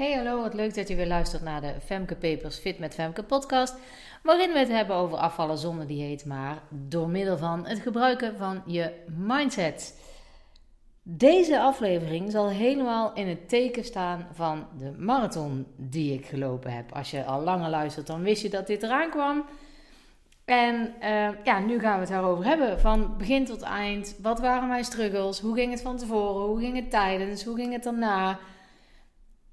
Hey hallo, wat leuk dat je weer luistert naar de Femke Papers Fit met Femke podcast. Waarin we het hebben over afvallen zonder dieet, maar door middel van het gebruiken van je mindset. Deze aflevering zal helemaal in het teken staan van de marathon die ik gelopen heb. Als je al langer luistert, dan wist je dat dit eraan kwam. En uh, ja, nu gaan we het daarover hebben. Van begin tot eind. Wat waren mijn struggles? Hoe ging het van tevoren? Hoe ging het tijdens? Hoe ging het daarna?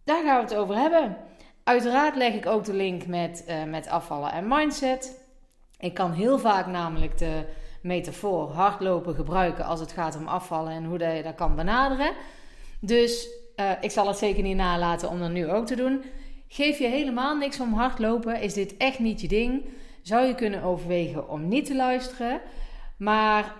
Daar gaan we het over hebben. Uiteraard leg ik ook de link met, uh, met afvallen en mindset. Ik kan heel vaak namelijk de metafoor hardlopen gebruiken als het gaat om afvallen en hoe je dat kan benaderen. Dus uh, ik zal het zeker niet nalaten om dat nu ook te doen. Geef je helemaal niks om hardlopen, is dit echt niet je ding, zou je kunnen overwegen om niet te luisteren. Maar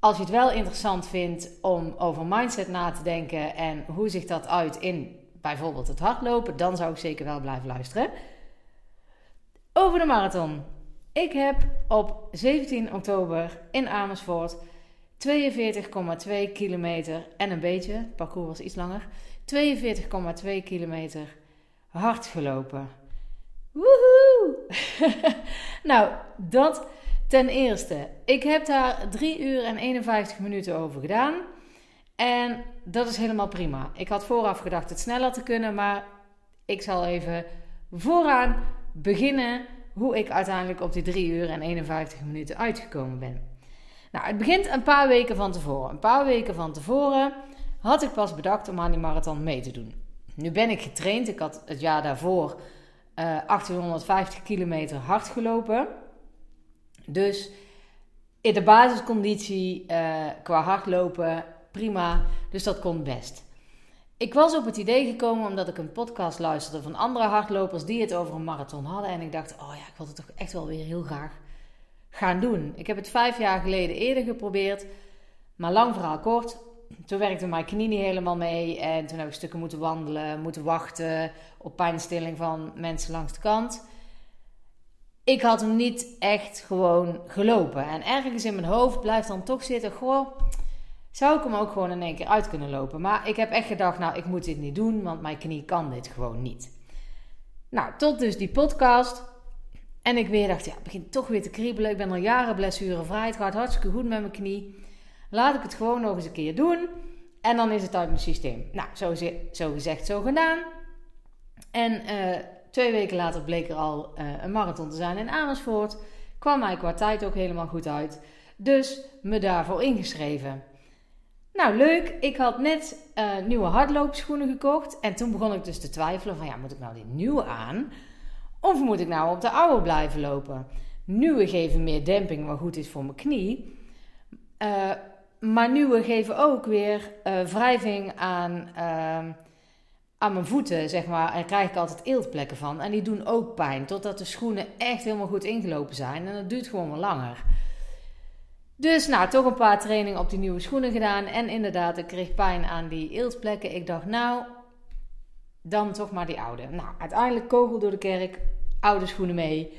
als je het wel interessant vindt om over mindset na te denken en hoe zich dat uit in bijvoorbeeld het hardlopen, dan zou ik zeker wel blijven luisteren. Over de marathon. Ik heb op 17 oktober in Amersfoort 42,2 kilometer en een beetje, het parcours was iets langer, 42,2 kilometer hard gelopen. Woehoe! nou, dat ten eerste. Ik heb daar 3 uur en 51 minuten over gedaan. En dat is helemaal prima. Ik had vooraf gedacht het sneller te kunnen, maar ik zal even vooraan beginnen hoe ik uiteindelijk op die 3 uur en 51 minuten uitgekomen ben. Nou, het begint een paar weken van tevoren. Een paar weken van tevoren had ik pas bedacht om aan die marathon mee te doen. Nu ben ik getraind. Ik had het jaar daarvoor uh, 1850 kilometer hard gelopen. Dus in de basisconditie uh, qua hardlopen prima. Dus dat kon best. Ik was op het idee gekomen omdat ik een podcast luisterde van andere hardlopers die het over een marathon hadden. En ik dacht, oh ja, ik wil het toch echt wel weer heel graag gaan doen. Ik heb het vijf jaar geleden eerder geprobeerd. Maar lang verhaal kort. Toen werkte mijn knie niet helemaal mee. En toen heb ik stukken moeten wandelen, moeten wachten op pijnstilling van mensen langs de kant. Ik had hem niet echt gewoon gelopen. En ergens in mijn hoofd blijft dan toch zitten: goh, zou ik hem ook gewoon in één keer uit kunnen lopen. Maar ik heb echt gedacht, nou, ik moet dit niet doen, want mijn knie kan dit gewoon niet. Nou, tot dus die podcast. En ik weer dacht, ja, het begint toch weer te kriebelen. Ik ben al jaren blessurevrij. Het gaat hartstikke goed met mijn knie. Laat ik het gewoon nog eens een keer doen. En dan is het uit mijn systeem. Nou, zo, zo gezegd, zo gedaan. En uh, twee weken later bleek er al uh, een marathon te zijn in Amersfoort. Kwam mij qua tijd ook helemaal goed uit. Dus me daarvoor ingeschreven. Nou, leuk. Ik had net uh, nieuwe hardloopschoenen gekocht. En toen begon ik dus te twijfelen van, ja, moet ik nou die nieuwe aan? Of moet ik nou op de oude blijven lopen? Nieuwe geven meer demping, wat goed is voor mijn knie. Uh, maar nieuwe geven ook weer uh, wrijving aan, aan mijn voeten, zeg maar. En daar krijg ik altijd eeltplekken van. En die doen ook pijn, totdat de schoenen echt helemaal goed ingelopen zijn. En dat duurt gewoon wel langer. Dus nou, toch een paar trainingen op die nieuwe schoenen gedaan. En inderdaad, ik kreeg pijn aan die eeltplekken. Ik dacht, nou, dan toch maar die oude. Nou, uiteindelijk kogel door de kerk, oude schoenen mee.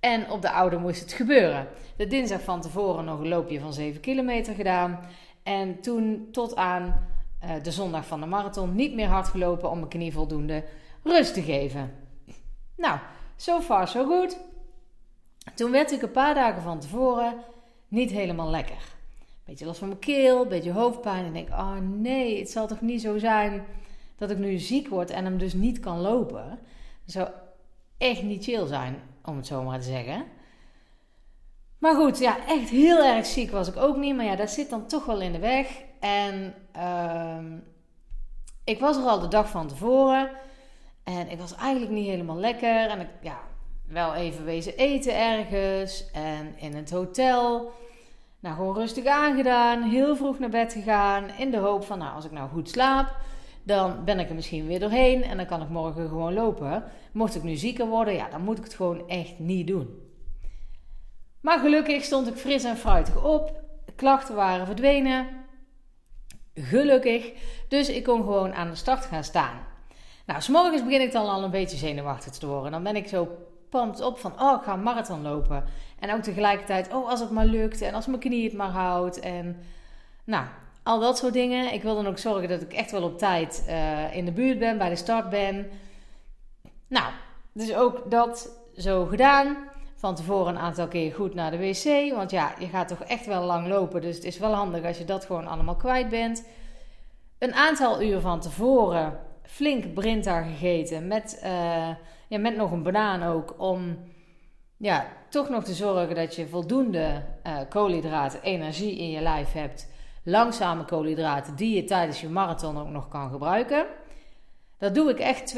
En op de oude moest het gebeuren. De dinsdag van tevoren nog een loopje van 7 kilometer gedaan. En toen tot aan uh, de zondag van de marathon niet meer hard gelopen om mijn knie voldoende rust te geven. Nou, so far so good. Toen werd ik een paar dagen van tevoren niet helemaal lekker. Beetje last van mijn keel, beetje hoofdpijn. En denk, oh nee, het zal toch niet zo zijn dat ik nu ziek word en hem dus niet kan lopen. Dat zou echt niet chill zijn, om het zo maar te zeggen. Maar goed, ja, echt heel erg ziek was ik ook niet. Maar ja, dat zit dan toch wel in de weg. En uh, ik was er al de dag van tevoren. En ik was eigenlijk niet helemaal lekker. En ik, ja, wel even wezen eten ergens. En in het hotel. Nou, gewoon rustig aangedaan. Heel vroeg naar bed gegaan. In de hoop van, nou, als ik nou goed slaap. Dan ben ik er misschien weer doorheen. En dan kan ik morgen gewoon lopen. Mocht ik nu zieker worden, ja, dan moet ik het gewoon echt niet doen. Maar gelukkig stond ik fris en fruitig op. Klachten waren verdwenen. Gelukkig. Dus ik kon gewoon aan de start gaan staan. Nou, s'morgens begin ik dan al een beetje zenuwachtig te worden. Dan ben ik zo pumped op van, oh, ik ga marathon lopen. En ook tegelijkertijd, oh, als het maar lukt en als mijn knie het maar houdt. En nou, al dat soort dingen. Ik wil dan ook zorgen dat ik echt wel op tijd uh, in de buurt ben, bij de start ben. Nou, dus ook dat zo gedaan. Van tevoren een aantal keer goed naar de wc. Want ja, je gaat toch echt wel lang lopen. Dus het is wel handig als je dat gewoon allemaal kwijt bent. Een aantal uur van tevoren flink brinta gegeten. Met, uh, ja, met nog een banaan ook. Om ja, toch nog te zorgen dat je voldoende uh, koolhydraten, energie in je lijf hebt. Langzame koolhydraten die je tijdens je marathon ook nog kan gebruiken. Dat doe ik echt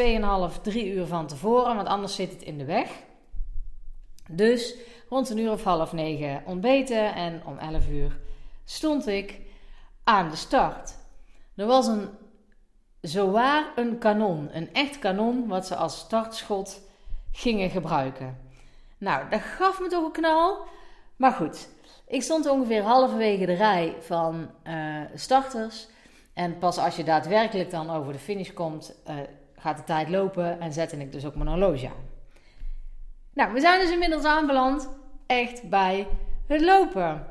2,5, 3 uur van tevoren, want anders zit het in de weg. Dus rond een uur of half negen ontbeten en om 11 uur stond ik aan de start. Er was een, zowaar een kanon, een echt kanon, wat ze als startschot gingen gebruiken. Nou, dat gaf me toch een knal. Maar goed, ik stond ongeveer halverwege de rij van uh, starters. En pas als je daadwerkelijk dan over de finish komt, uh, gaat de tijd lopen en zette ik dus ook mijn horloge aan. Nou, we zijn dus inmiddels aanbeland echt bij het lopen.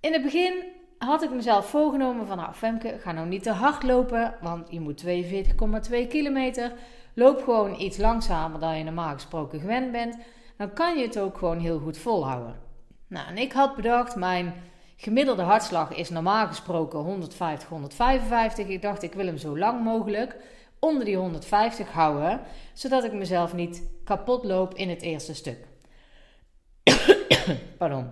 In het begin had ik mezelf voorgenomen van, nou Femke, ga nou niet te hard lopen, want je moet 42,2 kilometer. Loop gewoon iets langzamer dan je normaal gesproken gewend bent. Dan kan je het ook gewoon heel goed volhouden. Nou, en ik had bedacht, mijn gemiddelde hartslag is normaal gesproken 150, 155. Ik dacht, ik wil hem zo lang mogelijk onder die 150 houden, zodat ik mezelf niet kapot loop in het eerste stuk. Pardon.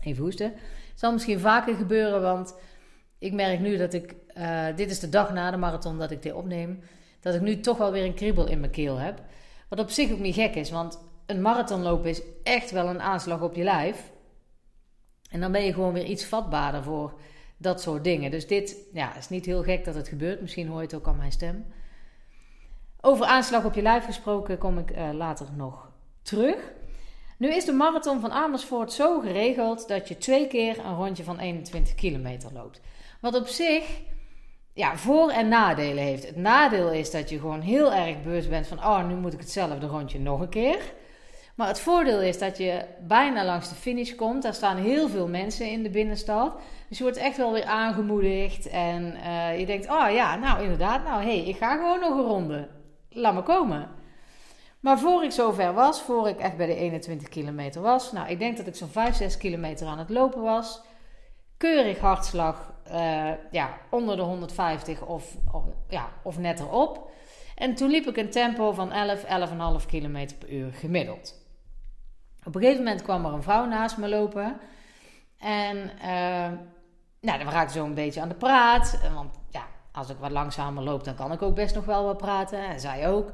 Even hoesten. Zal misschien vaker gebeuren, want ik merk nu dat ik, uh, dit is de dag na de marathon dat ik dit opneem, dat ik nu toch wel weer een kriebel in mijn keel heb. Wat op zich ook niet gek is, want een marathonlopen is echt wel een aanslag op je lijf. En dan ben je gewoon weer iets vatbaarder voor dat soort dingen. Dus dit ja, is niet heel gek dat het gebeurt. Misschien hoor je het ook aan mijn stem. Over aanslag op je lijf gesproken kom ik uh, later nog terug. Nu is de marathon van Amersfoort zo geregeld dat je twee keer een rondje van 21 kilometer loopt. Wat op zich ja, voor- en nadelen heeft. Het nadeel is dat je gewoon heel erg bewust bent van: oh, nu moet ik hetzelfde rondje nog een keer. Maar het voordeel is dat je bijna langs de finish komt. Daar staan heel veel mensen in de binnenstad. Dus je wordt echt wel weer aangemoedigd. En uh, je denkt, oh ja, nou inderdaad, nou hé, hey, ik ga gewoon nog een ronde. Laat me komen. Maar voor ik zover was, voor ik echt bij de 21 kilometer was. Nou, ik denk dat ik zo'n 5, 6 kilometer aan het lopen was. Keurig hartslag, uh, ja, onder de 150 of, of, ja, of net erop. En toen liep ik een tempo van 11, 11,5 kilometer per uur gemiddeld. Op een gegeven moment kwam er een vrouw naast me lopen. En uh, nou, dan raakte zo een beetje aan de praat. Want ja, als ik wat langzamer loop, dan kan ik ook best nog wel wat praten. En zij ook.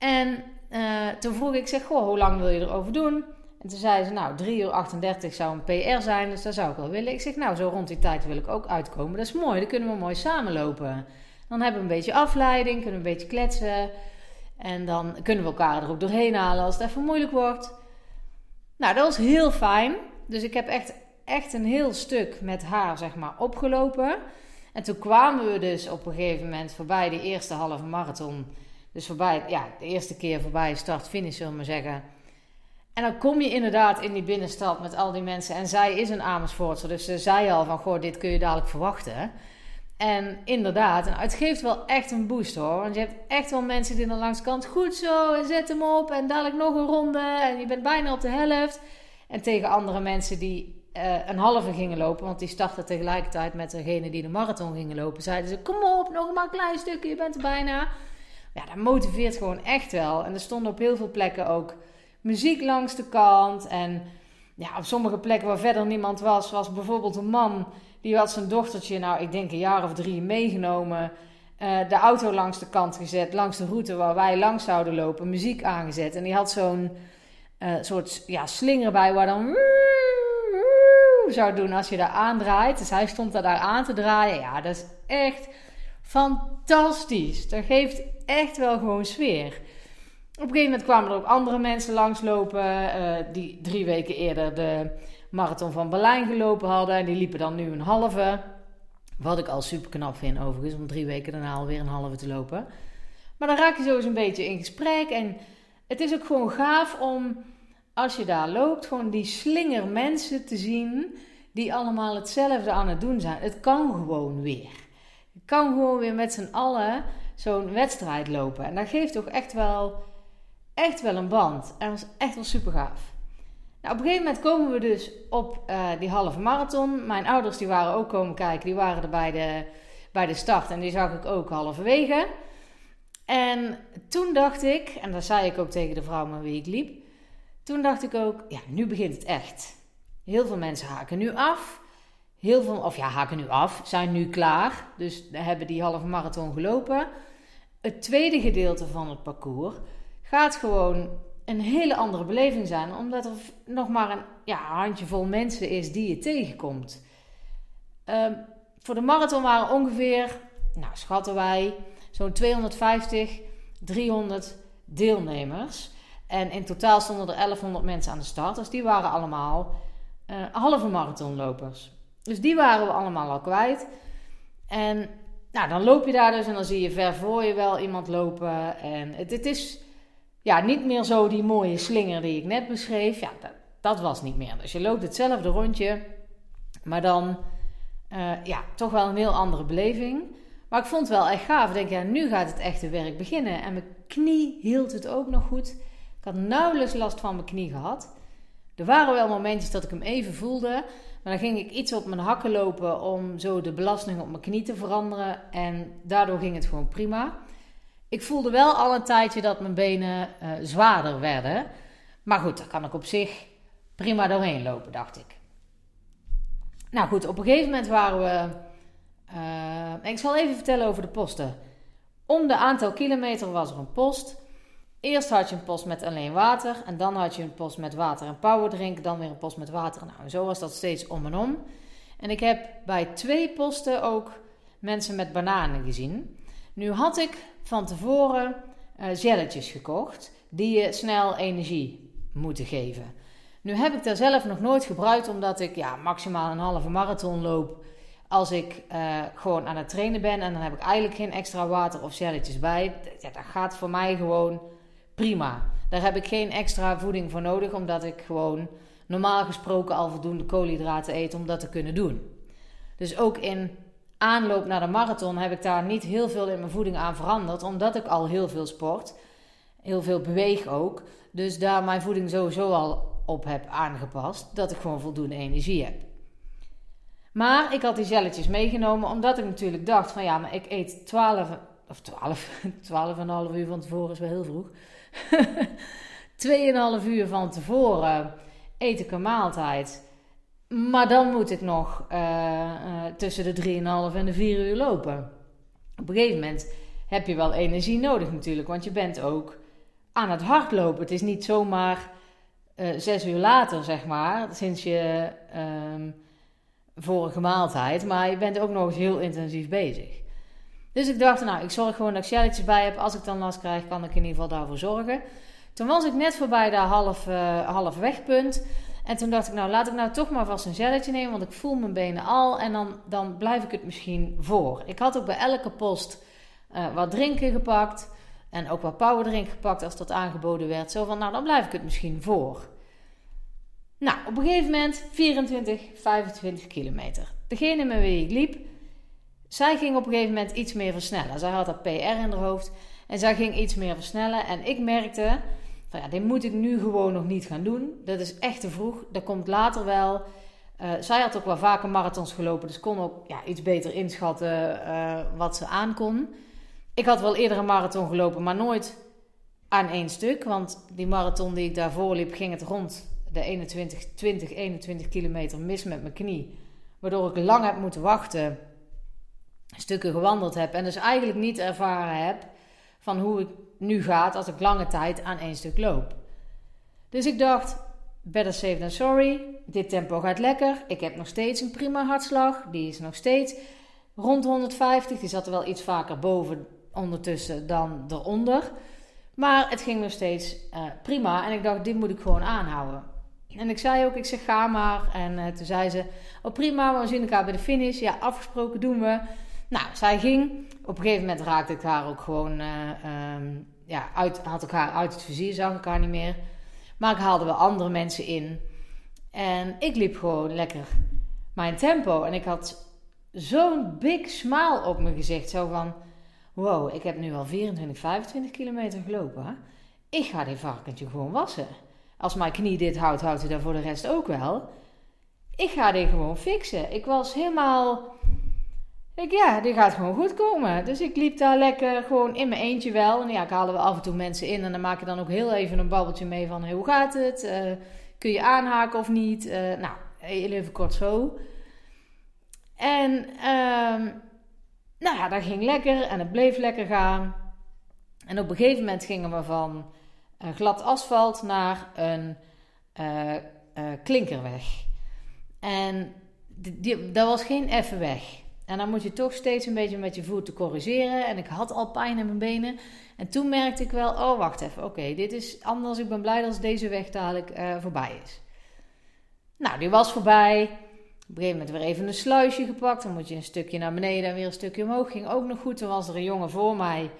En uh, toen vroeg ik, zeg, goh, hoe lang wil je erover doen? En toen zei ze, nou, 3 uur 38 zou een PR zijn, dus dat zou ik wel willen. Ik zeg, nou, zo rond die tijd wil ik ook uitkomen. Dat is mooi, dan kunnen we mooi samenlopen. Dan hebben we een beetje afleiding, kunnen we een beetje kletsen. En dan kunnen we elkaar er ook doorheen halen als het even moeilijk wordt. Nou, dat was heel fijn. Dus ik heb echt, echt een heel stuk met haar, zeg maar, opgelopen. En toen kwamen we dus op een gegeven moment voorbij de eerste halve marathon. Dus voorbij, ja, de eerste keer voorbij start-finish, zullen we maar zeggen. En dan kom je inderdaad in die binnenstad met al die mensen. En zij is een Amersfoortse, dus ze zei al van, goh, dit kun je dadelijk verwachten. En inderdaad, en het geeft wel echt een boost hoor. Want je hebt echt wel mensen die dan langs kant goed zo en zet hem op en dadelijk nog een ronde en je bent bijna op de helft. En tegen andere mensen die uh, een halve gingen lopen, want die startten tegelijkertijd met degene die de marathon gingen lopen, zeiden ze: Kom op, nog maar een klein stukje, je bent er bijna. Ja, dat motiveert gewoon echt wel. En er stonden op heel veel plekken ook muziek langs de kant. En ja, op sommige plekken waar verder niemand was, was bijvoorbeeld een man die had zijn dochtertje, nou ik denk een jaar of drie, meegenomen. Uh, de auto langs de kant gezet, langs de route waar wij langs zouden lopen, muziek aangezet. En die had zo'n uh, soort ja, slinger bij waar dan zou doen als je daar aandraait. Dus hij stond daar, daar aan te draaien. Ja, dat is echt fantastisch. Dat geeft echt wel gewoon sfeer. Op een gegeven moment kwamen er ook andere mensen langslopen uh, die drie weken eerder de marathon van Berlijn gelopen hadden. En die liepen dan nu een halve. Wat ik al super knap vind overigens, om drie weken daarna alweer een halve te lopen. Maar dan raak je zo eens een beetje in gesprek. En het is ook gewoon gaaf om, als je daar loopt, gewoon die slinger mensen te zien die allemaal hetzelfde aan het doen zijn. Het kan gewoon weer. Kan gewoon weer met z'n allen zo'n wedstrijd lopen. En dat geeft toch echt wel, echt wel een band. En dat is echt wel super gaaf. Nou, op een gegeven moment komen we dus op uh, die halve marathon. Mijn ouders die waren ook komen kijken. Die waren er bij de, bij de start. En die zag ik ook halverwege. En toen dacht ik, en dat zei ik ook tegen de vrouw met wie ik liep. Toen dacht ik ook, ja, nu begint het echt. Heel veel mensen haken nu af. Heel veel, of ja, haken nu af, zijn nu klaar. Dus hebben die halve marathon gelopen. Het tweede gedeelte van het parcours gaat gewoon een hele andere beleving zijn, omdat er nog maar een ja, handjevol mensen is die je tegenkomt. Ehm, voor de marathon waren ongeveer, nou schatten wij, zo'n 250, 300 deelnemers. En in totaal stonden er 1100 mensen aan de start. Dus die waren allemaal uh, halve marathonlopers. Dus die waren we allemaal al kwijt. En nou, dan loop je daar dus en dan zie je ver voor je wel iemand lopen. En het, het is ja, niet meer zo die mooie slinger die ik net beschreef. Ja, dat, dat was niet meer. Dus je loopt hetzelfde rondje, maar dan uh, ja, toch wel een heel andere beleving. Maar ik vond het wel echt gaaf. Ik denk, ja, nu gaat het echte werk beginnen. En mijn knie hield het ook nog goed. Ik had nauwelijks last van mijn knie gehad. Er waren wel momentjes dat ik hem even voelde. Maar dan ging ik iets op mijn hakken lopen om zo de belasting op mijn knie te veranderen. En daardoor ging het gewoon prima. Ik voelde wel al een tijdje dat mijn benen uh, zwaarder werden. Maar goed, daar kan ik op zich prima doorheen lopen, dacht ik. Nou goed, op een gegeven moment waren we. Uh, ik zal even vertellen over de posten. Om de aantal kilometer was er een post. Eerst had je een post met alleen water. En dan had je een post met water en powerdrink. Dan weer een post met water. Nou, zo was dat steeds om en om. En ik heb bij twee posten ook mensen met bananen gezien. Nu had ik van tevoren uh, gelletjes gekocht. Die je snel energie moeten geven. Nu heb ik daar zelf nog nooit gebruikt. Omdat ik ja, maximaal een halve marathon loop als ik uh, gewoon aan het trainen ben en dan heb ik eigenlijk geen extra water of gelletjes bij, ja, dat gaat voor mij gewoon prima. Daar heb ik geen extra voeding voor nodig, omdat ik gewoon normaal gesproken al voldoende koolhydraten eet om dat te kunnen doen. Dus ook in aanloop naar de marathon heb ik daar niet heel veel in mijn voeding aan veranderd, omdat ik al heel veel sport, heel veel beweeg ook. Dus daar mijn voeding sowieso al op heb aangepast, dat ik gewoon voldoende energie heb. Maar ik had die gelletjes meegenomen omdat ik natuurlijk dacht van ja, maar ik eet 12, of 12, 12,5 uur van tevoren is wel heel vroeg. 2,5 uur van tevoren eet ik een maaltijd. Maar dan moet ik nog uh, uh, tussen de 3,5 en de 4 uur lopen. Op een gegeven moment heb je wel energie nodig natuurlijk, want je bent ook aan het hardlopen. Het is niet zomaar uh, zes uur later, zeg maar, sinds je uh, vorige maaltijd, maar je bent ook nog eens heel intensief bezig. Dus ik dacht, nou, ik zorg gewoon dat ik shelletjes bij heb. Als ik dan last krijg, kan ik in ieder geval daarvoor zorgen. Toen was ik net voorbij dat half, uh, half wegpunt. En toen dacht ik, nou, laat ik nou toch maar vast een gelletje nemen. Want ik voel mijn benen al. En dan, dan blijf ik het misschien voor. Ik had ook bij elke post uh, wat drinken gepakt. En ook wat powerdrink gepakt als dat aangeboden werd. Zo van, nou, dan blijf ik het misschien voor. Nou, op een gegeven moment 24, 25 kilometer. Degene met wie ik liep, zij ging op een gegeven moment iets meer versnellen. Zij had dat PR in haar hoofd en zij ging iets meer versnellen. En ik merkte, van ja, dit moet ik nu gewoon nog niet gaan doen. Dat is echt te vroeg. Dat komt later wel. Uh, zij had ook wel vaker marathons gelopen, dus kon ook ja, iets beter inschatten uh, wat ze aankon. Ik had wel eerder een marathon gelopen, maar nooit aan één stuk. Want die marathon die ik daarvoor liep, ging het rond de 21, 20, 21 kilometer mis met mijn knie. Waardoor ik lang heb moeten wachten stukken gewandeld heb en dus eigenlijk niet ervaren heb van hoe het nu gaat als ik lange tijd aan één stuk loop. Dus ik dacht, better safe than sorry. Dit tempo gaat lekker. Ik heb nog steeds een prima hartslag. Die is nog steeds rond 150. Die zat er wel iets vaker boven ondertussen dan eronder. Maar het ging nog steeds uh, prima. En ik dacht, dit moet ik gewoon aanhouden. En ik zei ook, ik zeg ga maar. En uh, toen zei ze, oh prima, we zien elkaar bij de finish. Ja, afgesproken doen we. Nou, zij ging. Op een gegeven moment raakte ik haar ook gewoon, uh, um, ja, uit, had ik haar uit het vizier, zag ik haar niet meer. Maar ik haalde wel andere mensen in. En ik liep gewoon lekker mijn tempo. En ik had zo'n big smile op mijn gezicht. Zo van, wow, ik heb nu al 24, 25 kilometer gelopen. Ik ga dit varkentje gewoon wassen. Als mijn knie dit houdt, houdt hij daar voor de rest ook wel. Ik ga dit gewoon fixen. Ik was helemaal... Ik, ja, dit gaat gewoon goed komen. Dus ik liep daar lekker gewoon in mijn eentje wel. En ja, ik haalde wel af en toe mensen in. En dan maak je dan ook heel even een babbeltje mee van... hoe gaat het? Uh, kun je aanhaken of niet? Uh, nou, heel even kort zo. En um, nou ja, dat ging lekker en het bleef lekker gaan. En op een gegeven moment gingen we van uh, glad asfalt naar een klinkerweg. En die, die, dat was geen effe weg. En dan moet je toch steeds een beetje met je voeten corrigeren. En ik had al pijn in mijn benen. En toen merkte ik wel, oh wacht even, oké, dit is anders. Ik ben blij dat deze weg dadelijk voorbij is. Nou, die was voorbij. Op een gegeven moment weer even een sluisje gepakt. Dan moet je een stukje naar beneden en weer een stukje omhoog. Ging ook nog goed. Toen was er een jongen voor mij.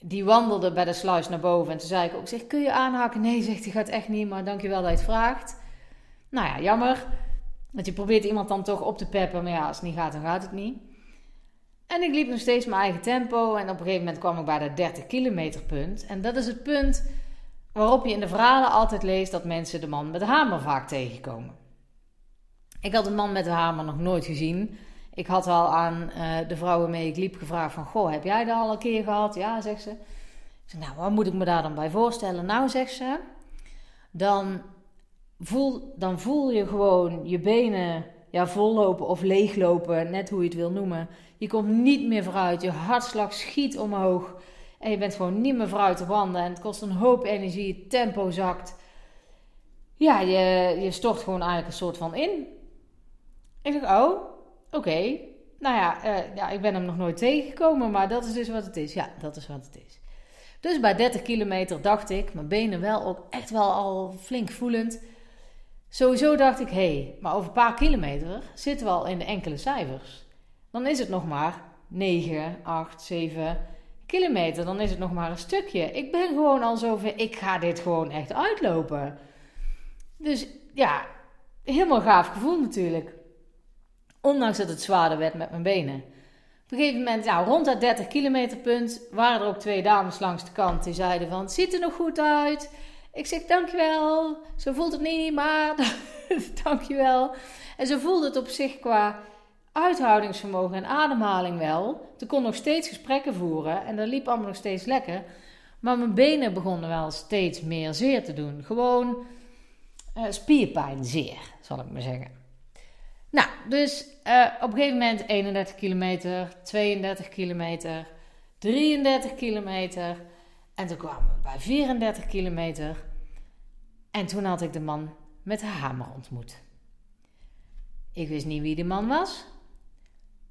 Die wandelde bij de sluis naar boven. En toen zei ik ook, zeg, kun je aanhaken? Nee, zegt hij, gaat echt niet. Maar dankjewel dat je het vraagt. Nou ja, jammer. Want je probeert iemand dan toch op te peppen. Maar ja, als het niet gaat, dan gaat het niet. En ik liep nog steeds mijn eigen tempo. En op een gegeven moment kwam ik bij dat 30 kilometer punt. En dat is het punt waarop je in de verhalen altijd leest dat mensen de man met de hamer vaak tegenkomen. Ik had een man met de hamer nog nooit gezien. Ik had al aan uh, de vrouw waarmee ik liep gevraagd van... Goh, heb jij dat al een keer gehad? Ja, zegt ze. Zeg, nou, wat moet ik me daar dan bij voorstellen? Nou, zegt ze, dan voel, dan voel je gewoon je benen ja, vollopen of leeglopen, net hoe je het wil noemen. Je komt niet meer vooruit, je hartslag schiet omhoog... En je bent gewoon niet meer vooruit te wandelen. En het kost een hoop energie. Het tempo zakt. Ja, je, je stort gewoon eigenlijk een soort van in. Ik zeg, oh, oké. Nou ja, uh, ja, ik ben hem nog nooit tegengekomen, maar dat is dus wat het is. Ja, dat is wat het is. Dus bij 30 kilometer dacht ik, mijn benen wel ook echt wel al flink voelend. Sowieso dacht ik, hé, hey, maar over een paar kilometer zitten we al in de enkele cijfers. Dan is het nog maar 9, 8, 7 kilometer. Dan is het nog maar een stukje. Ik ben gewoon al zover, ik ga dit gewoon echt uitlopen. Dus ja, helemaal gaaf gevoel natuurlijk. Ondanks dat het zwaarder werd met mijn benen. Op een gegeven moment, rond dat 30 kilometer punt, waren er ook twee dames langs de kant die zeiden van, het ziet er nog goed uit. Ik zeg, dankjewel. Zo voelt het niet, maar dankjewel. En zo voelde het op zich qua uithoudingsvermogen en ademhaling wel. Ze kon nog steeds gesprekken voeren en dat liep allemaal nog steeds lekker. Maar mijn benen begonnen wel steeds meer zeer te doen. Gewoon uh, spierpijn zeer, zal ik maar zeggen. Nou, dus uh, op een gegeven moment 31 kilometer, 32 kilometer, 33 kilometer. En toen kwamen we bij 34 kilometer. En toen had ik de man met de hamer ontmoet. Ik wist niet wie de man was.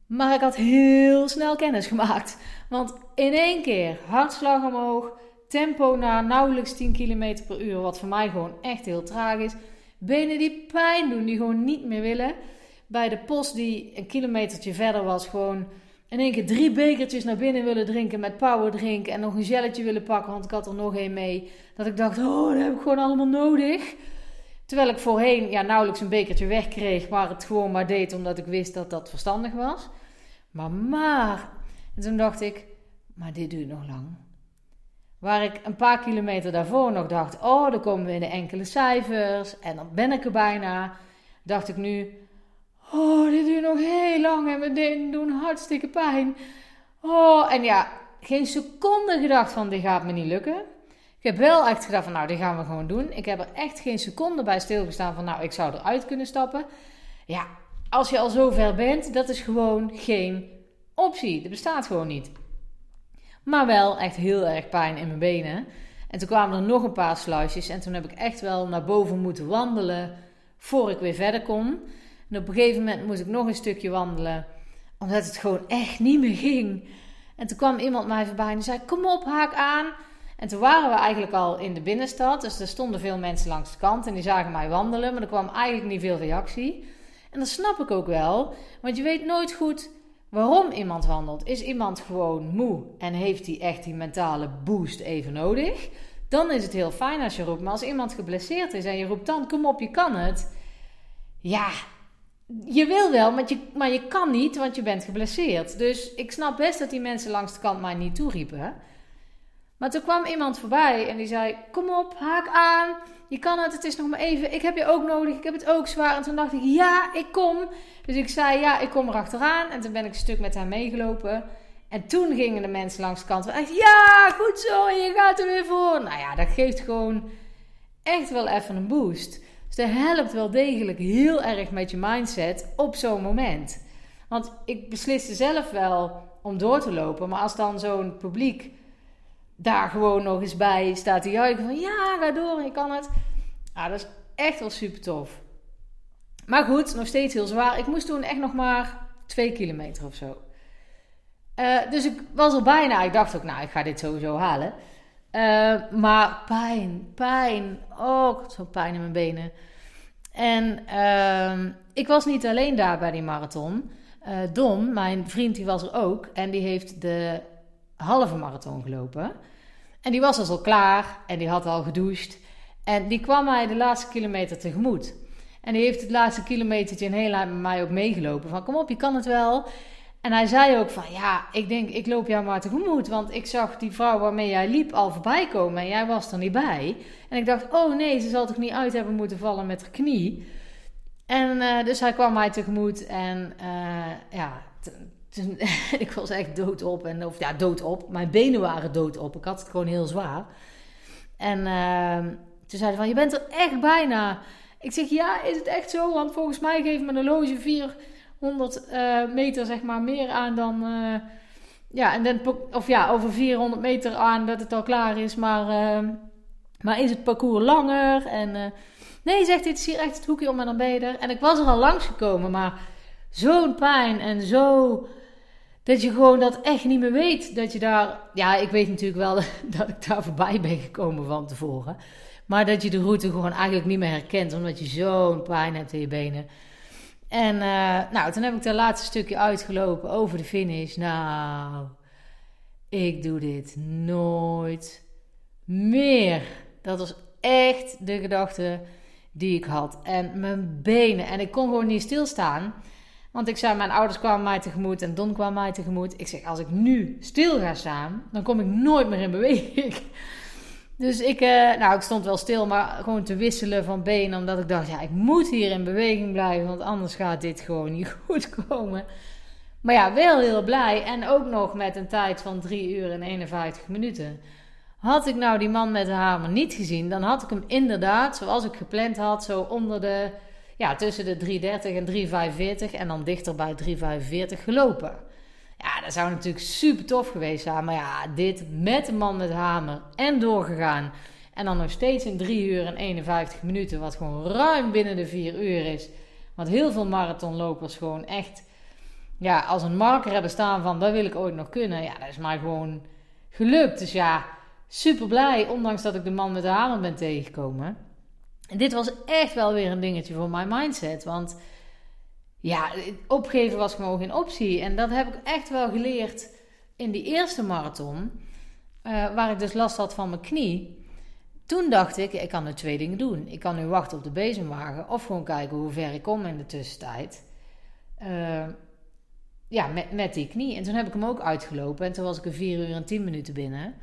Maar ik had heel snel kennis gemaakt. Want in één keer hartslag omhoog, tempo naar nauwelijks 10 km per uur. Wat voor mij gewoon echt heel traag is. Benen die pijn doen, die gewoon niet meer willen bij de post die een kilometertje verder was, gewoon in één keer drie bekertjes naar binnen willen drinken met powerdrink en nog een gelletje willen pakken, want ik had er nog één mee. Dat ik dacht, oh, dat heb ik gewoon allemaal nodig. Terwijl ik voorheen ja, nauwelijks een bekertje wegkreeg, maar het gewoon maar deed omdat ik wist dat dat verstandig was. Maar maar, en toen dacht ik, maar dit duurt nog lang. Waar ik een paar kilometer daarvoor nog dacht, oh, dan komen we in de enkele cijfers en dan ben ik er bijna. Dacht ik nu, Oh, dit duurt nog heel lang en mijn dingen doen hartstikke pijn. Oh, en ja, geen seconde gedacht van dit gaat me niet lukken. Ik heb wel echt gedacht van nou, dit gaan we gewoon doen. Ik heb er echt geen seconde bij stilgestaan van nou, ik zou eruit kunnen stappen. Ja, als je al zo ver bent, dat is gewoon geen optie. Dat bestaat gewoon niet. Maar wel echt heel erg pijn in mijn benen. En toen kwamen er nog een paar sluisjes en toen heb ik echt wel naar boven moeten wandelen voor ik weer verder kon. En op een gegeven moment moest ik nog een stukje wandelen, omdat het gewoon echt niet meer ging. En toen kwam iemand mij voorbij en zei: Kom op, haak aan. En toen waren we eigenlijk al in de binnenstad, dus er stonden veel mensen langs de kant en die zagen mij wandelen, maar er kwam eigenlijk niet veel reactie. En dat snap ik ook wel, want je weet nooit goed waarom iemand wandelt. Is iemand gewoon moe en heeft hij echt die mentale boost even nodig? Dan is het heel fijn als je roept. Maar als iemand geblesseerd is en je roept dan: Kom op, je kan het. Ja, je wil wel, maar je, maar je kan niet, want je bent geblesseerd. Dus ik snap best dat die mensen langs de kant mij niet toeriepen. Maar toen kwam iemand voorbij en die zei: Kom op, haak aan. Je kan het, het is nog maar even. Ik heb je ook nodig, ik heb het ook zwaar. En toen dacht ik: Ja, ik kom. Dus ik zei: Ja, ik kom er achteraan. En toen ben ik een stuk met haar meegelopen. En toen gingen de mensen langs de kant. Echt, ja, goed zo, je gaat er weer voor. Nou ja, dat geeft gewoon echt wel even een boost. Dus dat helpt wel degelijk heel erg met je mindset op zo'n moment. Want ik besliste zelf wel om door te lopen. Maar als dan zo'n publiek daar gewoon nog eens bij staat te juichen van ja, ga door, je kan het. Ah, dat is echt wel super tof. Maar goed, nog steeds heel zwaar. Ik moest toen echt nog maar twee kilometer of zo. Uh, dus ik was er bijna. Ik dacht ook, nou, ik ga dit sowieso halen. Uh, maar pijn, pijn. Oh, zo'n pijn in mijn benen. En uh, ik was niet alleen daar bij die marathon. Uh, Don, mijn vriend, die was er ook. En die heeft de halve marathon gelopen. En die was dus al klaar en die had al gedoucht. En die kwam mij de laatste kilometer tegemoet. En die heeft het laatste kilometertje een hele met mij ook meegelopen. Van kom op, je kan het wel. En hij zei ook van, ja, ik denk, ik loop jou maar tegemoet. Want ik zag die vrouw waarmee jij liep al voorbij komen en jij was er niet bij. En ik dacht, oh nee, ze zal toch niet uit hebben moeten vallen met haar knie. En eh, dus hij kwam mij tegemoet en eh, ja, ik was echt doodop. En, of ja, doodop. Mijn benen waren doodop. Ik had het gewoon heel zwaar. En ehm, toen zei hij van, je bent er echt bijna. Ik zeg, ja, is het echt zo? Want volgens mij geeft mijn horloge vier 100 eh, meter zeg maar meer aan dan... Eh, ja, en dan, of ja, over 400 meter aan dat het al klaar is. Maar, eh, maar is het parcours langer? En nee, zegt dit is hier echt het hoekje om en dan ben er. En ik was er al langs gekomen, maar zo'n pijn en zo... Dat je gewoon dat echt niet meer weet. Dat je daar. Ja, ik weet natuurlijk wel dat ik daar voorbij ben gekomen van tevoren. Maar dat je de route gewoon eigenlijk niet meer herkent. Omdat je zo'n pijn hebt in je benen. En uh, nou, toen heb ik dat laatste stukje uitgelopen over de finish. Nou, ik doe dit nooit meer. Dat was echt de gedachte die ik had. En mijn benen. En ik kon gewoon niet stilstaan. Want ik zei, mijn ouders kwamen mij tegemoet en Don kwam mij tegemoet. Ik zeg, als ik nu stil ga staan, dan kom ik nooit meer in beweging. Dus ik, uh, nou, ik stond wel stil, maar gewoon te wisselen van benen. Omdat ik dacht, ja, ik moet hier in beweging blijven, want anders gaat dit gewoon niet goed komen. Maar ja, wel heel blij. En ook nog met een tijd van 3 uur en 51 minuten. Had ik nou die man met de hamer niet gezien, dan had ik hem inderdaad, zoals ik gepland had, zo onder de ja, tussen de 330 en 345 en dan dichter bij 345 gelopen. Ja, dat zou natuurlijk super tof geweest zijn. Maar ja, dit met de man met hamer en doorgegaan. En dan nog steeds in 3 uur en 51 minuten, wat gewoon ruim binnen de 4 uur is. Wat heel veel marathonlopers gewoon echt ja, als een marker hebben staan van dat wil ik ooit nog kunnen. Ja, dat is mij gewoon gelukt. Dus ja, super blij, ondanks dat ik de man met de hamer ben tegengekomen. En dit was echt wel weer een dingetje voor mijn mindset. Want ja, opgeven was gewoon geen optie. En dat heb ik echt wel geleerd in die eerste marathon. Uh, waar ik dus last had van mijn knie. Toen dacht ik, ik kan nu twee dingen doen. Ik kan nu wachten op de bezemwagen. Of gewoon kijken hoe ver ik kom in de tussentijd. Uh, ja, met, met die knie. En toen heb ik hem ook uitgelopen. En toen was ik er 4 uur en 10 minuten binnen.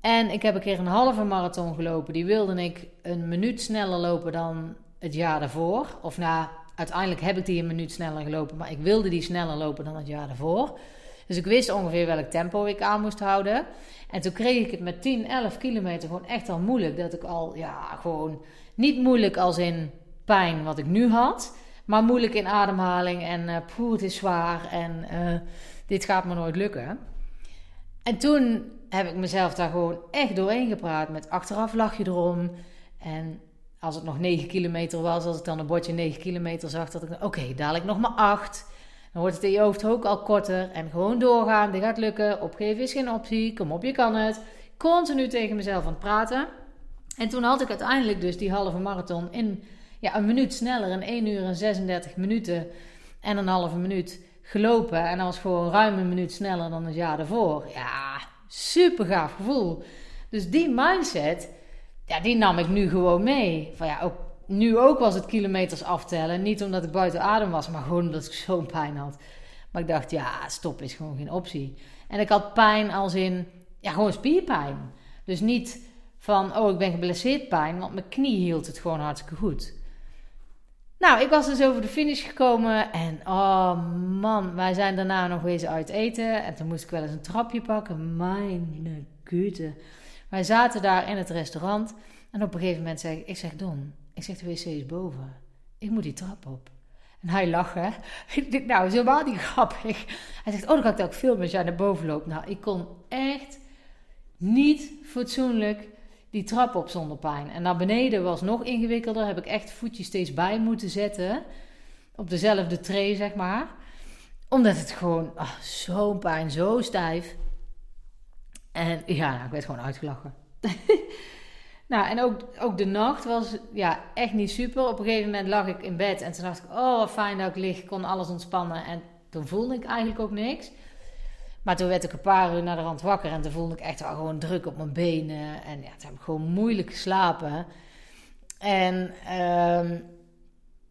En ik heb een keer een halve marathon gelopen. Die wilde ik een minuut sneller lopen dan het jaar daarvoor. Of nou, uiteindelijk heb ik die een minuut sneller gelopen. Maar ik wilde die sneller lopen dan het jaar daarvoor. Dus ik wist ongeveer welk tempo ik aan moest houden. En toen kreeg ik het met 10, 11 kilometer gewoon echt al moeilijk. Dat ik al, ja, gewoon niet moeilijk als in pijn wat ik nu had. Maar moeilijk in ademhaling en uh, poeh, het is zwaar en uh, dit gaat me nooit lukken. En toen heb ik mezelf daar gewoon echt doorheen gepraat. Met achteraf lach je erom. En als het nog 9 kilometer was, als ik dan een bordje 9 kilometer zag, dat ik oké, dadelijk nog maar 8. Dan wordt het in je hoofd ook al korter. En gewoon doorgaan, dit gaat lukken. Opgeven is geen optie. Kom op, je kan het. Continu tegen mezelf aan het praten. En toen had ik uiteindelijk dus die halve marathon in ja, een minuut sneller, in 1 uur en 36 minuten en een halve minuut gelopen. En dat was gewoon ruim een minuut sneller dan het jaar daarvoor. Ja, super gaaf gevoel. Dus die mindset, ja, die nam ik nu gewoon mee. Van ja, nu ook was het kilometers aftellen. Niet omdat ik buiten adem was, maar gewoon omdat ik zo'n pijn had. Maar ik dacht, ja, stop is gewoon geen optie. En ik had pijn als in, ja, gewoon spierpijn. Dus niet van, oh, ik ben geblesseerd pijn, want mijn knie hield het gewoon hartstikke goed. Nou, ik was dus over de finish gekomen en oh man, wij zijn daarna nog eens uit eten. En toen moest ik wel eens een trapje pakken. Mijn gute. Wij zaten daar in het restaurant en op een gegeven moment zeg ik, ik zeg Don, ik zeg de wc is boven. Ik moet die trap op. En hij lachte. Denk, nou, zo wel niet grappig. Hij zegt, oh, dan kan ik ook filmen als jij naar boven loopt. Nou, ik kon echt niet fatsoenlijk die trap op zonder pijn. En naar beneden was nog ingewikkelder. Heb ik echt voetjes steeds bij moeten zetten. Op dezelfde tray, zeg maar. Omdat het gewoon oh, zo'n pijn, zo stijf. En ja, nou, ik werd gewoon uitgelachen. nou, en ook, ook de nacht was ja, echt niet super. Op een gegeven moment lag ik in bed en toen dacht ik, oh fijn dat ik lig, kon alles ontspannen. En toen voelde ik eigenlijk ook niks. Maar toen werd ik een paar uur naar de rand wakker en toen voelde ik echt wel gewoon druk op mijn benen. En ja, toen heb ik gewoon moeilijk geslapen. En um,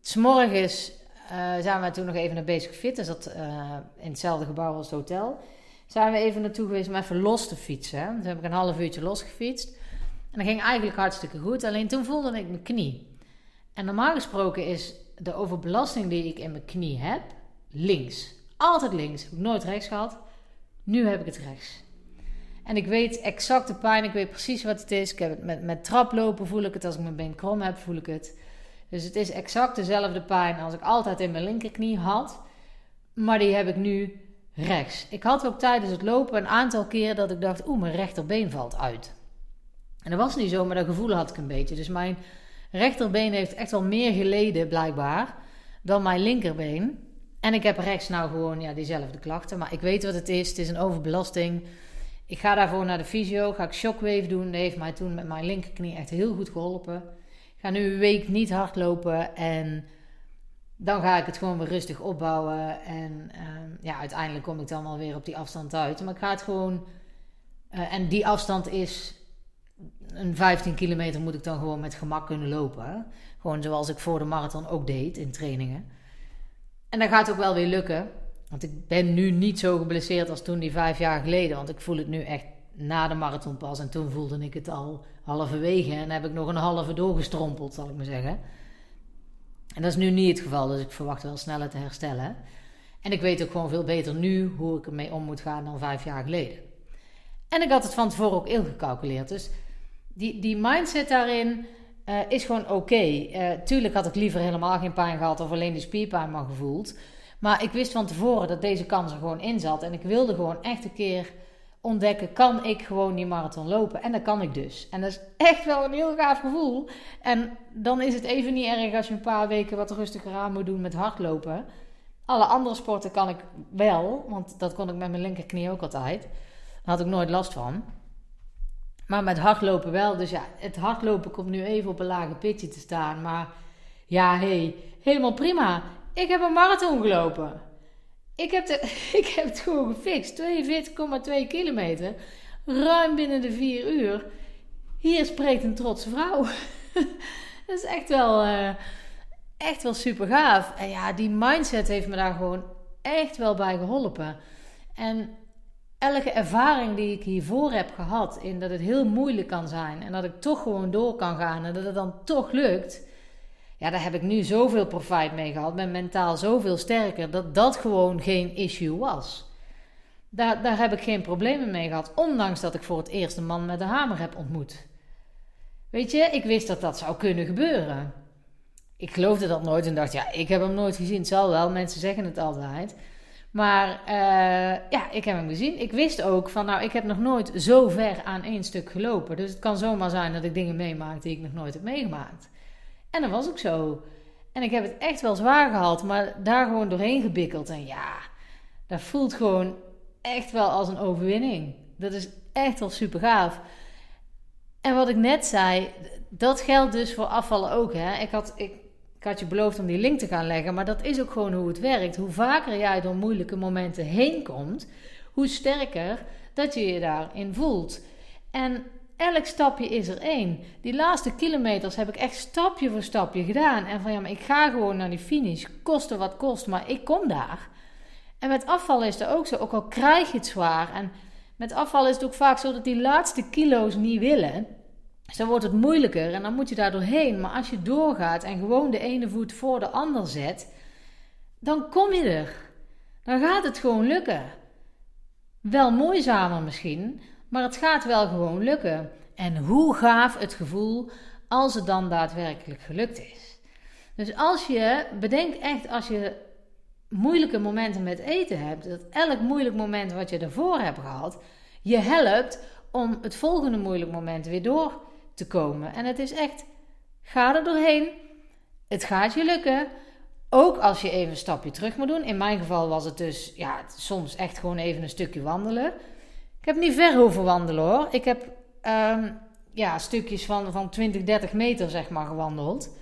s'morgens uh, zijn we toen nog even naar Basic Fit. Dus dat uh, in hetzelfde gebouw als het hotel. Zijn we even naartoe geweest om even los te fietsen. Toen heb ik een half uurtje los gefietst. En dat ging eigenlijk hartstikke goed. Alleen toen voelde ik mijn knie. En normaal gesproken is de overbelasting die ik in mijn knie heb, links. Altijd links. Heb nooit rechts gehad. Nu heb ik het rechts. En ik weet exact de pijn, ik weet precies wat het is. Ik heb het met, met traplopen voel ik het, als ik mijn been krom heb voel ik het. Dus het is exact dezelfde pijn als ik altijd in mijn linkerknie had. Maar die heb ik nu rechts. Ik had ook tijdens het lopen een aantal keer dat ik dacht, oeh, mijn rechterbeen valt uit. En dat was niet zo, maar dat gevoel had ik een beetje. Dus mijn rechterbeen heeft echt wel meer geleden, blijkbaar, dan mijn linkerbeen. En ik heb rechts nou gewoon ja, diezelfde klachten. Maar ik weet wat het is. Het is een overbelasting. Ik ga daarvoor naar de fysio. Ga ik shockwave doen. Dat heeft mij toen met mijn linkerknie echt heel goed geholpen. Ga nu een week niet hardlopen. En dan ga ik het gewoon weer rustig opbouwen. En ehm, ja, uiteindelijk kom ik dan wel weer op die afstand uit. Maar ik ga het gewoon... Uh, en die afstand is... Een 15 kilometer moet ik dan gewoon met gemak kunnen lopen. Gewoon zoals ik voor de marathon ook deed in trainingen. En dat gaat ook wel weer lukken. Want ik ben nu niet zo geblesseerd als toen die vijf jaar geleden. Want ik voel het nu echt na de marathon pas. En toen voelde ik het al halverwege. En heb ik nog een halve doorgestrompeld, zal ik maar zeggen. En dat is nu niet het geval. Dus ik verwacht wel sneller te herstellen. En ik weet ook gewoon veel beter nu hoe ik ermee om moet gaan dan vijf jaar geleden. En ik had het van tevoren ook ingecalculeerd. Dus die, die mindset daarin uh, is gewoon oké. Eh, tuurlijk had ik liever helemaal geen pijn gehad of alleen die spierpijn maar gevoeld. Maar ik wist van tevoren dat deze kans er gewoon in zat. En ik wilde gewoon echt een keer ontdekken: kan ik gewoon die marathon lopen? En dat kan ik dus. En dat is echt wel een heel gaaf gevoel. En dan is het even niet erg als je een paar weken wat rustiger aan moet doen met hardlopen. Alle andere sporten kan ik wel, want dat kon ik met mijn linkerknie ook altijd. Daar had ik nooit last van. Maar met hardlopen wel. Dus ja, het hardlopen komt nu even op een lage pitje te staan. Maar ja, hey, helemaal prima. Ik heb een marathon gelopen. Ik heb, de, ik heb het gewoon gefixt. 42,2 kilometer. Ruim binnen de 4 uur. Hier spreekt een trotse vrouw. dat is echt wel, uh, echt wel super gaaf. En ja, die mindset heeft me daar gewoon echt wel bij geholpen. En elke ervaring die ik hiervoor heb gehad, in dat het heel moeilijk kan zijn en dat ik toch gewoon door kan gaan en dat het dan toch lukt, ja, daar heb ik nu zoveel profijt mee gehad. Ben mentaal zoveel sterker dat dat gewoon geen issue was. Daar, daar heb ik geen problemen mee gehad, ondanks dat ik voor het eerst een man met een hamer heb ontmoet. Weet je, ik wist dat dat zou kunnen gebeuren. Ik geloofde dat nooit en dacht, ja, ik heb hem nooit gezien. Het zal wel, mensen zeggen het altijd. Maar uh, ja, ik heb hem gezien. Ik wist ook van, nou, ik heb nog nooit zo ver aan één stuk gelopen. Dus het kan zomaar zijn dat ik dingen meemaak die ik nog nooit heb meegemaakt. En dat was ook zo. En ik heb het echt wel zwaar gehad, maar daar gewoon doorheen gebikkeld. En ja, dat voelt gewoon echt wel als een overwinning. Dat is echt wel super gaaf. En wat ik net zei, dat geldt dus voor afvallen ook. Hè? Ik, had, ik, ik had je beloofd om die link te gaan leggen, maar dat is ook gewoon hoe het werkt. Hoe vaker jij door moeilijke momenten heen komt, hoe sterker dat je je daarin voelt. En elk stapje is er één. Die laatste kilometers heb ik echt stapje voor stapje gedaan. En van ja, maar ik ga gewoon naar die finish, koste wat kost, maar ik kom daar. En met afvallen is het ook zo, ook al krijg je het zwaar. En met afvallen is het ook vaak zo dat die laatste kilo's niet willen. Dan wordt het moeilijker en dan moet je daar doorheen. Maar als je doorgaat en gewoon de ene voet voor de ander zet, dan kom je er. Dan gaat het gewoon lukken. Wel moeizamer misschien, maar het gaat wel gewoon lukken. En hoe gaaf het gevoel als het dan daadwerkelijk gelukt is. Dus als je, bedenk echt als je moeilijke momenten met eten hebt, dat elk moeilijk moment wat je ervoor hebt gehad, je helpt om het volgende moeilijk moment weer door te komen. En het is echt, ga er doorheen. Het gaat je lukken. Ook als je even een stapje terug moet doen. In mijn geval was het dus ja, soms echt gewoon even een stukje wandelen. Ik heb niet ver hoeven wandelen hoor. Ik heb um, ja, stukjes van, van 20, 30 meter zeg maar gewandeld.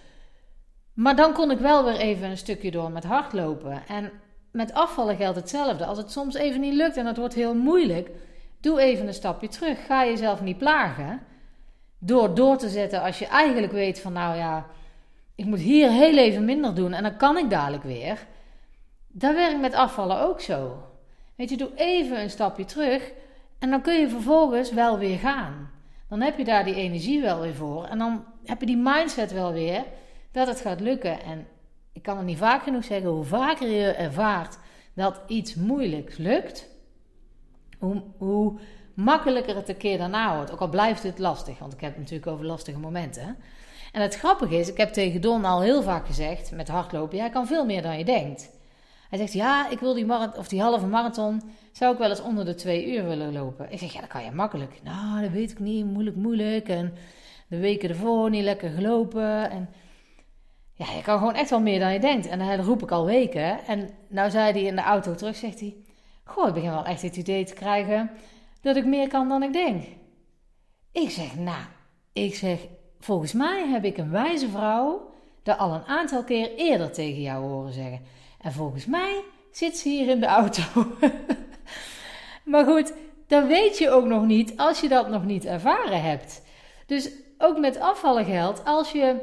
Maar dan kon ik wel weer even een stukje door met hardlopen. En met afvallen geldt hetzelfde. Als het soms even niet lukt en het wordt heel moeilijk, doe even een stapje terug. Ga jezelf niet plagen door door te zetten als je eigenlijk weet van nou ja, ik moet hier heel even minder doen en dan kan ik dadelijk weer. Dat werkt met afvallen ook zo. Weet je, doe even een stapje terug en dan kun je vervolgens wel weer gaan. Dan heb je daar die energie wel weer voor en dan heb je die mindset wel weer dat het gaat lukken. En ik kan het niet vaak genoeg zeggen, hoe vaker je ervaart dat iets moeilijks lukt, hoe, makkelijker het een keer daarna wordt. Ook al blijft het lastig, want ik heb het natuurlijk over lastige momenten. En het grappige is, ik heb tegen Don al heel vaak gezegd met hardlopen: jij kan veel meer dan je denkt. Hij zegt: Ja, ik wil die, marathon, of die halve marathon. Zou ik wel eens onder de twee uur willen lopen? Ik zeg: Ja, dat kan je makkelijk. Nou, dat weet ik niet. Moeilijk, moeilijk. En de weken ervoor niet lekker gelopen. En ja, je kan gewoon echt wel meer dan je denkt. En dat roep ik al weken. En nou zei hij in de auto terug: Zegt hij: Goh, ik begin wel echt het idee te krijgen dat ik meer kan dan ik denk. Ik zeg, nou, ik zeg, volgens mij heb ik een wijze vrouw dat al een aantal keer eerder tegen jou horen zeggen. En volgens mij zit ze hier in de auto. maar goed, dat weet je ook nog niet als je dat nog niet ervaren hebt. Dus ook met afvallen geldt, als je,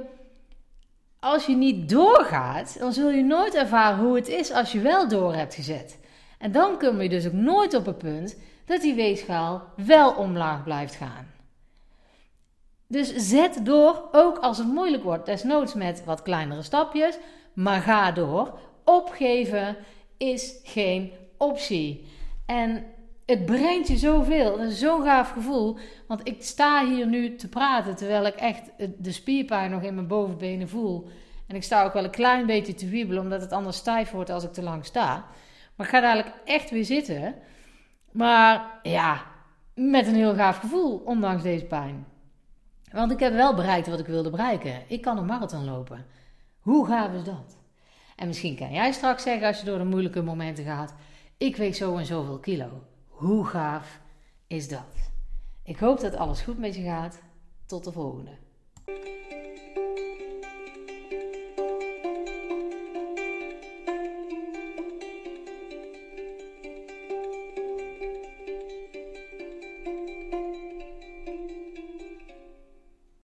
als je niet doorgaat, dan zul je nooit ervaren hoe het is als je wel door hebt gezet. En dan kom je dus ook nooit op een punt dat die weegschaal wel omlaag blijft gaan. Dus zet door, ook als het moeilijk wordt, desnoods met wat kleinere stapjes, maar ga door. Opgeven is geen optie. En het brengt je zoveel. Het is zo'n gaaf gevoel. Want ik sta hier nu te praten terwijl ik echt de spierpijn nog in mijn bovenbenen voel. En ik sta ook wel een klein beetje te wiebelen, omdat het anders stijf wordt als ik te lang sta. Maar ik ga dadelijk echt weer zitten. Maar ja, met een heel gaaf gevoel, ondanks deze pijn. Want ik heb wel bereikt wat ik wilde bereiken. Ik kan een marathon lopen. Hoe gaaf is dat? En misschien kan jij straks zeggen als je door de moeilijke momenten gaat: ik weeg zo en zoveel kilo. Hoe gaaf is dat? Ik hoop dat alles goed met je gaat. Tot de volgende.